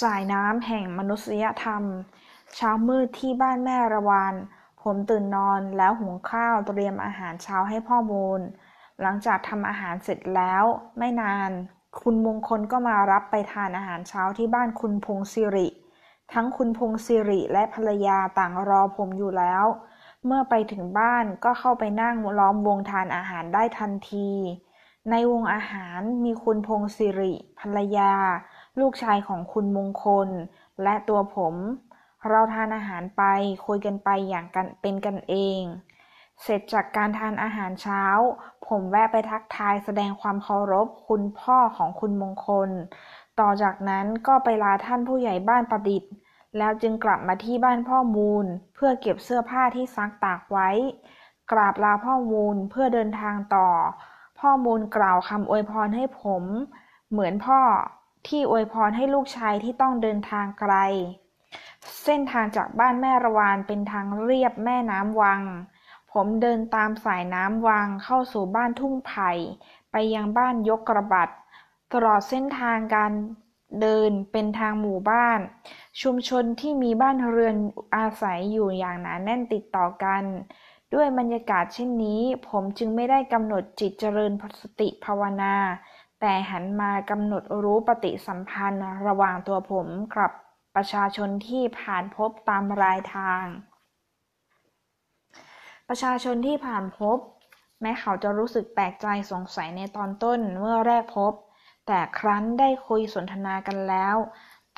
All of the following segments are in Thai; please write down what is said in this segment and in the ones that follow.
สายน้ำแห่งมนุษยธรรม เช้ามืดที่บ้านแม่ระวานผมตื่นนอนแล้วหุงข้าวเตรียมอาหารเช้าให้พ่อมูล หลังจากทำอาหารเสร็จแล้วไม่นาน คุณมงคลก็มารับไปทานอาหารเช้าที่บ้านคุณพงศิริ ทั้งคุณพงศิริและภรรยาต่างรอผมอยู่แล้ว เมื่อไปถึงบ้านก็เข้าไปนั่งล้อมวงทานอาหารได้ทันที ในวงอาหารมีคุณพงศิริ ภรรยา ลูกชายของคุณมงคล และตัวผม เราทานอาหารไปคุยกันไปอย่างกันเป็นกันเอง เสร็จจากการทานอาหารเช้า ผมแวะไปทักทายแสดงความเคารพคุณพ่อของคุณมงคล ต่อจากนั้นก็ไปลาท่านผู้ใหญ่บ้านประดิษฐ์ แล้วจึงกลับมาที่บ้านพ่อมูล เพื่อเก็บเสื้อผ้าที่ซักตากไว้ กราบลาพ่อมูลเพื่อเดินทางต่อ พ่อมูลกล่าวคำอวยพรให้ผม เหมือนพ่อ ที่อวยพรให้ลูกชายที่ต้องเดินทางไกล เส้นทางจากบ้านแม่ระวานเป็นทางเรียบแม่น้ำวัง ผมเดินตามสายน้ำวังเข้าสู่บ้านทุ่งไผ่ไปยังบ้านยกกระบัด ตลอดเส้นทางการเดินเป็นทางหมู่บ้าน ชุมชนที่มีบ้านเรือนอาศัยอยู่อย่างหนาแน่นติดต่อกัน ด้วยบรรยากาศเช่นนี้ ผมจึงไม่ได้กำหนดจิตเจริญสติภาวนา แต่หันมากำหนดรู้ปฏิสัมพันธ์ระหว่างตัวผมกับประชาชนที่ผ่านพบตามรายทาง ประชาชนที่ผ่านพบ แม้เขาจะรู้สึกแปลกใจสงสัยในตอนต้นเมื่อแรกพบ แต่ครั้นได้คุยสนทนากันแล้ว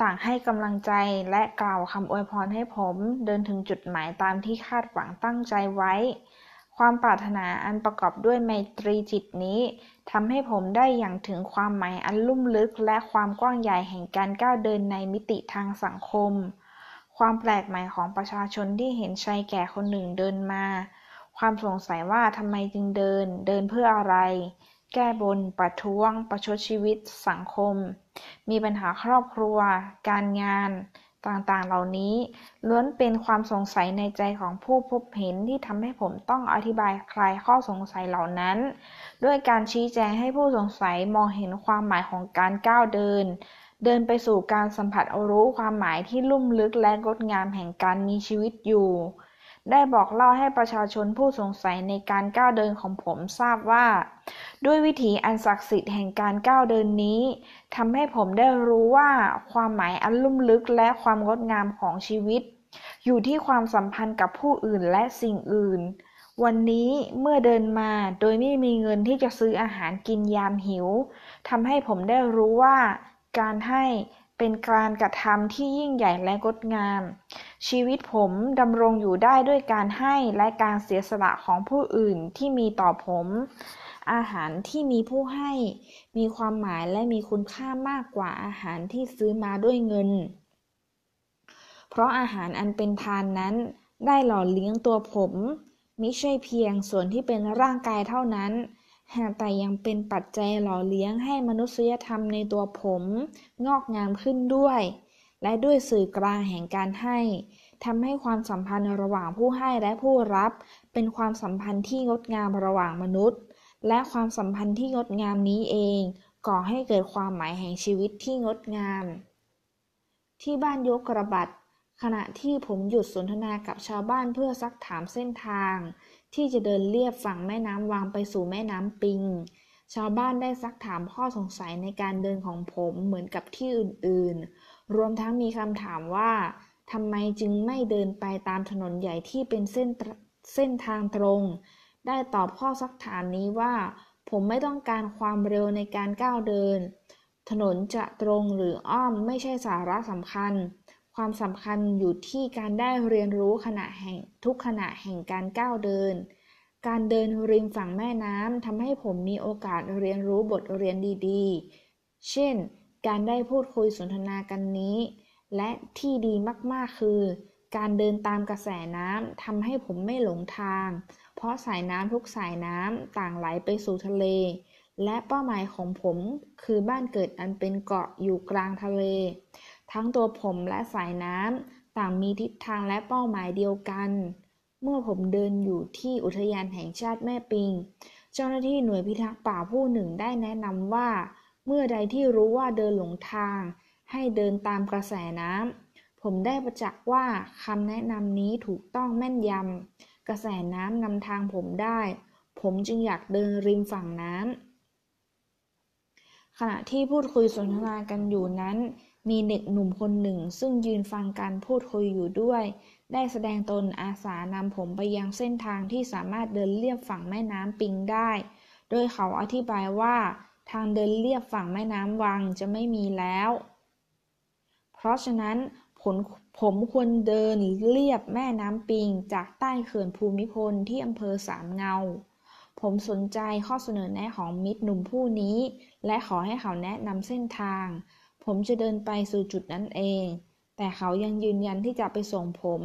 ต่างให้กำลังใจและกล่าวคำอวยพรให้ผมเดินถึงจุดหมายตามที่คาดหวังตั้งใจไว้ ความปรารถนาอันประกอบด้วยไมตรีจิตนี้ทำให้ผมได้อย่างถึงความหมายอันลุ่มลึกและความกว้างใหญ่แห่งการก้าวเดินในมิติทางสังคม ความแปลกใหม่ของประชาชนที่เห็นชายแก่คนหนึ่งเดินมา ความสงสัยว่าทำไมจึงเดิน เดินเพื่ออะไร แก้บน ประท้วง ประชดชีวิต สังคม มีปัญหาครอบครัว การงาน ต่างๆ เหล่านี้ล้วนเป็นความสงสัยในใจของผู้พบเห็นที่ทำให้ผมต้องอธิบายคลายข้อสงสัยเหล่านั้น ด้วยการชี้แจงให้ผู้สงสัยมองเห็นความหมายของการก้าวเดิน เดินไปสู่การสัมผัสรู้ความหมายที่ลุ่มลึกและงดงามแห่งการมีชีวิตอยู่ ได้บอกเล่าให้ประชาชนผู้สงสัยในการก้าวเดินของผมทราบว่า ด้วยวิถีอันศักดิ์สิทธิ์แห่งการก้าวเดินนี้ทำให้ผมได้รู้ว่าความหมายอันลุ่มลึกและความงดงามของชีวิต อยู่ที่ความสัมพันธ์กับผู้อื่นและสิ่งอื่น วันนี้เมื่อเดินมาโดยไม่มีเงินที่จะซื้ออาหารกินยามหิวทำให้ผมได้รู้ว่าการให้ เป็นการกระทำที่ยิ่งใหญ่และงดงาม ชีวิตผมดำรงอยู่ได้ด้วยการให้และการเสียสละของผู้อื่นที่มีต่อผม อาหารที่มีผู้ให้ มีความหมายและมีคุณค่ามากกว่าอาหารที่ซื้อมาด้วยเงิน เพราะอาหารอันเป็นทานนั้น ได้หล่อเลี้ยงตัวผม มิใช่เพียงส่วนที่เป็นร่างกายเท่านั้น แต่ยังเป็นปัจจัยหล่อเลี้ยงให้มนุษยธรรมในตัวผมงอกงามขึ้นด้วย และด้วยสื่อกลางแห่งการให้ทำให้ความสัมพันธ์ระหว่างผู้ให้และผู้รับ เป็นความสัมพันธ์ที่งดงามระหว่างมนุษย์ และความสัมพันธ์ที่งดงามนี้เอง ก่อให้เกิดความหมายแห่งชีวิตที่งดงาม ที่บ้านยกกระบัดขณะที่ผมหยุดสนทนากับชาวบ้านเพื่อซักถามเส้นทาง ที่จะเดินเลียบฝั่งแม่น้ำวางไปสู่แม่น้ำปิง ชาวบ้านได้ซักถามข้อสงสัยในการเดินของผมเหมือนกับที่อื่นๆ รวมทั้งมีคำถามว่าทำไมจึงไม่เดินไปตามถนนใหญ่ที่เป็นเส้นเส้นทางตรง ได้ตอบข้อซักถามนี้ว่า ผมไม่ต้องการความเร็วในการก้าวเดิน ถนนจะตรงหรืออ้อมไม่ใช่สาระสำคัญ ความสำคัญอยู่ที่การได้เรียนรู้ขณะแห่งทุกขณะแห่งการก้าวเดิน การเดินริมฝั่งแม่น้ำทำให้ผมมีโอกาสเรียนรู้บทเรียนดีๆ เช่น การได้พูดคุยสนทนากันนี้ และที่ดีมากๆคือ การเดินตามกระแสน้ำทำให้ผมไม่หลงทาง เพราะสายน้ำทุกสายน้ำต่างไหลไปสู่ทะเล และเป้าหมายของผมคือบ้านเกิดอันเป็นเกาะอยู่กลางทะเล ทั้งตัวผมและสายน้ำต่างมีทิศทางและเป้าหมายเดียวกัน เมื่อผมเดินอยู่ที่อุทยานแห่งชาติแม่ปิง เจ้าหน้าที่หน่วยพิทักษ์ป่าผู้หนึ่งได้แนะนำว่า เมื่อใดที่รู้ว่าเดินหลงทาง ให้เดินตามกระแสน้ำผมได้ประจักษ์ว่าคำแนะนำนี้ถูกต้องแม่นยำกระแสน้ำนำทางผมได้ ผมจึงอยากเดินริมฝั่งน้ำขณะที่พูดคุยสนทนากันอยู่นั้น มีเด็กหนุ่มคนหนึ่งซึ่งยืนฟังการพูดคุยอยู่ด้วย ได้แสดงตนอาสานำผมไปยังเส้นทางที่สามารถเดินเลียบฝั่งแม่น้ำปิงได้ โดยเขาอธิบายว่า ทางเดินเลียบฝั่งแม่น้ำวังจะไม่มีแล้ว เพราะฉะนั้นผมผมควรเดินเลียบแม่น้ำปิง จากใต้เขื่อนภูมิพลที่อำเภอสามเงา ผมสนใจข้อเสนอแนะของมิตรหนุ่มผู้นี้ และขอให้เขาแนะนำเส้นทาง ผมจะเดินไปสู่จุดนั้นเอง แต่เขายังยืนยันที่จะไปส่งผม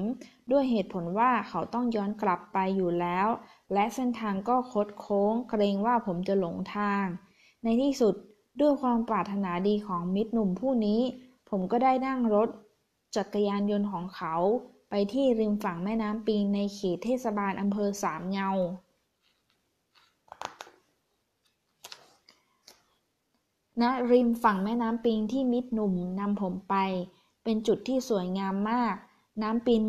ด้วยเหตุผลว่าเขาต้องย้อนกลับไปอยู่แล้ว และเส้นทางก็คดโค้ง เกรงว่าผมจะหลงทาง ในที่สุดด้วยความปรารถนาดีของมิตรหนุ่มผู้นี้ ผมก็ได้นั่งรถ จักรยานยนต์ของเขา ไปที่ริมฝั่งแม่น้ำปิงในเขตเทศบาลอำเภอสามเงา ณริมฝั่งแม่น้ำปิงที่มิตรหนุ่มนำผมไป เป็นจุดที่สวยงามมาก น้ำปิง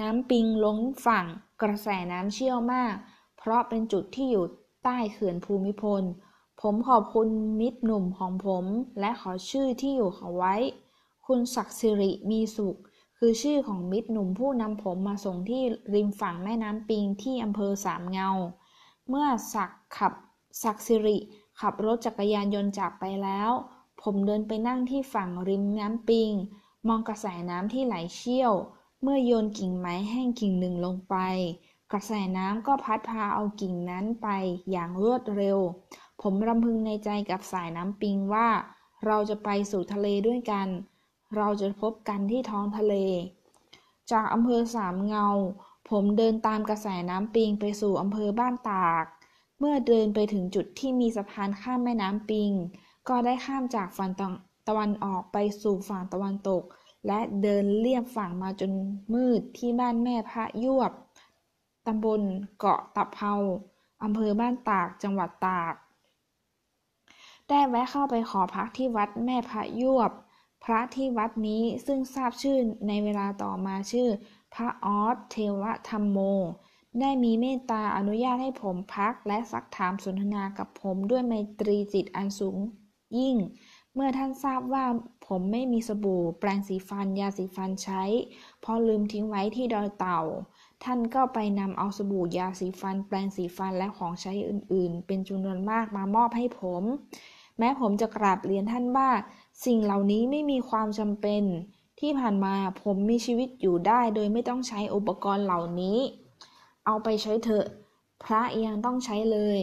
น้ำปิงล้นฝั่ง กระแสน้ำเชี่ยวมาก เพราะเป็นจุดที่อยู่ใต้เขื่อนภูมิพล ผมขอบคุณมิตรหนุ่มของผมและขอชื่อที่อยู่เขาไว้ คุณศักดิ์สิริมีสุข คือชื่อของมิตรหนุ่มผู้นำผมมาส่งที่ริมฝั่งแม่น้ำปิงที่อำเภอสามเงา เมื่อศักขับศักดิ์สิริ ขับรถจักรยานยนต์จากไปแล้ว ผมเดินไปนั่งที่ฝั่งริมน้ำปิง มองกระแสน้ำที่ไหลเชี่ยว เมื่อโยนกิ่งไม้แห้งกิ่งหนึ่งลงไป กระแสน้ำก็พัดพาเอากิ่งนั้นไปอย่างรวดเร็ว ผมรำพึงในใจกับสายน้ำปิงว่า เราจะไปสู่ทะเลด้วยกัน เราจะพบกันที่ท้องทะเล จากอำเภอสามเงา ผมเดินตามกระแสน้ำปิงไปสู่อำเภอบ้านตาก เมื่อเดินไปถึงจุดที่มีสะพานข้ามแม่น้ำปิง ก็ได้ข้ามจากฝั่งตะวันออกไปสู่ฝั่งตะวันตก และเดินเลียบฝั่งมาจนมืดที่บ้านแม่พระยวบตำบลเกาะตะเภาอำเภอบ้านตากจังหวัดตาก ได้แวะเข้าไปขอพักที่วัดแม่พระยวบ พระที่วัดนี้ซึ่งทราบชื่อในเวลาต่อมาชื่อ พระออสเทวธรรมโม ได้มีเมตตาอนุญาตให้ผมพักและซักถามสนทนากับผมด้วยไมตรีจิตอันสูงยิ่ง เมื่อท่านทราบว่าผมไม่มีสบู่ แปรงสีฟันยาสีฟันใช้ เพราะลืมทิ้งไว้ที่ดอยเต่า ท่านก็ไปนำเอาสบู่ยาสีฟัน แปรงสีฟันและของใช้อื่น ๆ เป็นจำนวนมากมามอบให้ผม แม้ผมจะกราบเรียนท่านว่า สิ่งเหล่านี้ไม่มีความจำเป็น ที่ผ่านมาผมมีชีวิตอยู่ได้โดยไม่ต้องใช้อุปกรณ์เหล่านี้ เอาไปใช้เถอะ พระยังต้องใช้เลย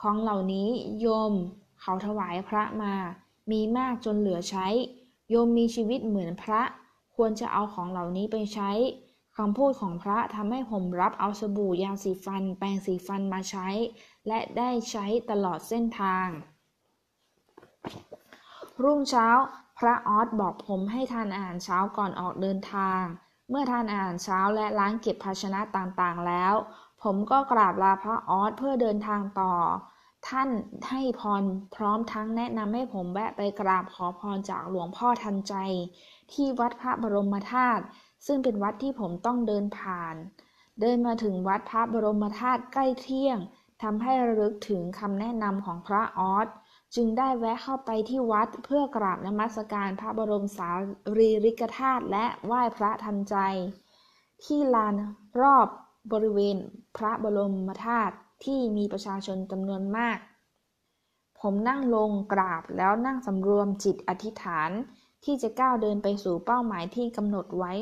ของเหล่านี้โยม เขาถวายพระมา มีมากจนเหลือใช้ โยมมีชีวิตเหมือนพระ ควรจะเอาของเหล่านี้ไปใช้คำพูดของพระทำให้ผมรับเอาสบู่ยาสีฟัน แปรงสีฟันมาใช้ และได้ใช้ตลอดเส้นทาง รุ่งเช้า พระออสบอกผมให้ทานอาหารเช้าก่อนออกเดินทาง เมื่อทานอาหารเช้าและล้างเก็บภาชนะต่างๆแล้ว ผมก็กราบลาพระออสเพื่อเดินทางต่อ ท่านให้พรพร้อมทั้งแนะนำให้ผมแวะไปกราบขอพรจากหลวงพ่อทันใจ ที่วัดพระบรมธาตุซึ่งเป็นวัดที่ผมต้องเดินผ่าน เดินมาถึงวัดพระบรมธาตุใกล้เที่ยงทำให้ระลึกถึงคำแนะนำของพระออส จึงได้แวะเข้าไปที่วัดเพื่อกราบนมัสการพระบรมสารีริกธาตุและไหว้พระทันใจ ที่ลานรอบบริเวณพระบรมธาตุที่มีประชาชนจำนวนมาก ผมนั่งลงกราบแล้วนั่งสำรวมจิตอธิษฐาน ที่จะก้าวเดินไปสู่เป้าหมายที่กำหนดไว้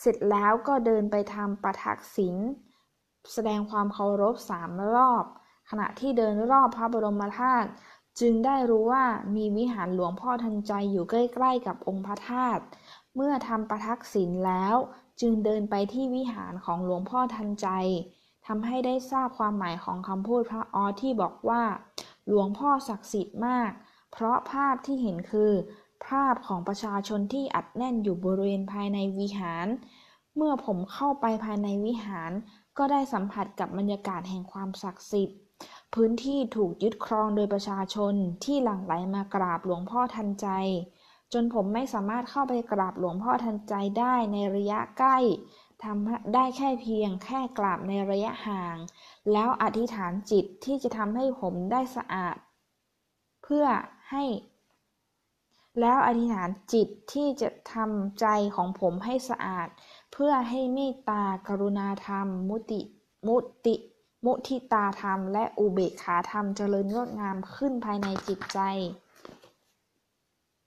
เสร็จแล้วก็เดินไปทำประทักษิณแสดงความเคารพสามรอบ ขณะที่เดินรอบพระบรมธาตุ จึงได้รู้ว่ามีวิหารหลวงพ่อทันใจอยู่ใกล้ๆกับองค์พระธาตุ เมื่อทำประทักษิณแล้ว จึงเดินไปที่วิหารของหลวงพ่อทันใจทำให้ได้ทราบความหมายของคำพูดพระออที่บอกว่า หลวงพ่อศักดิ์สิทธิ์มาก เพราะภาพที่เห็นคือ ภาพของประชาชนที่อัดแน่นอยู่บริเวณภายในวิหาร เมื่อผมเข้าไปภายในวิหาร ก็ได้สัมผัสกับบรรยากาศแห่งความศักดิ์สิทธิ์ พื้นที่ถูกยึดครองโดยประชาชนที่หลั่งไหลมากราบหลวงพ่อทันใจ จนผมไม่สามารถเข้าไปกราบหลวงพ่อทันใจได้ในระยะใกล้ทำได้แค่เพียงแค่กราบในระยะห่าง แล้วอธิษฐานจิตที่จะทำให้ผมได้สะอาด เพื่อให้ แล้วอธิษฐานจิตที่จะทำใจของผมให้สะอาด เพื่อให้เมตตากรุณาธรรม มุติ มุติ มุทิตาธรรมและอุเบกขาธรรมเจริญงดงามขึ้นภายในจิตใจ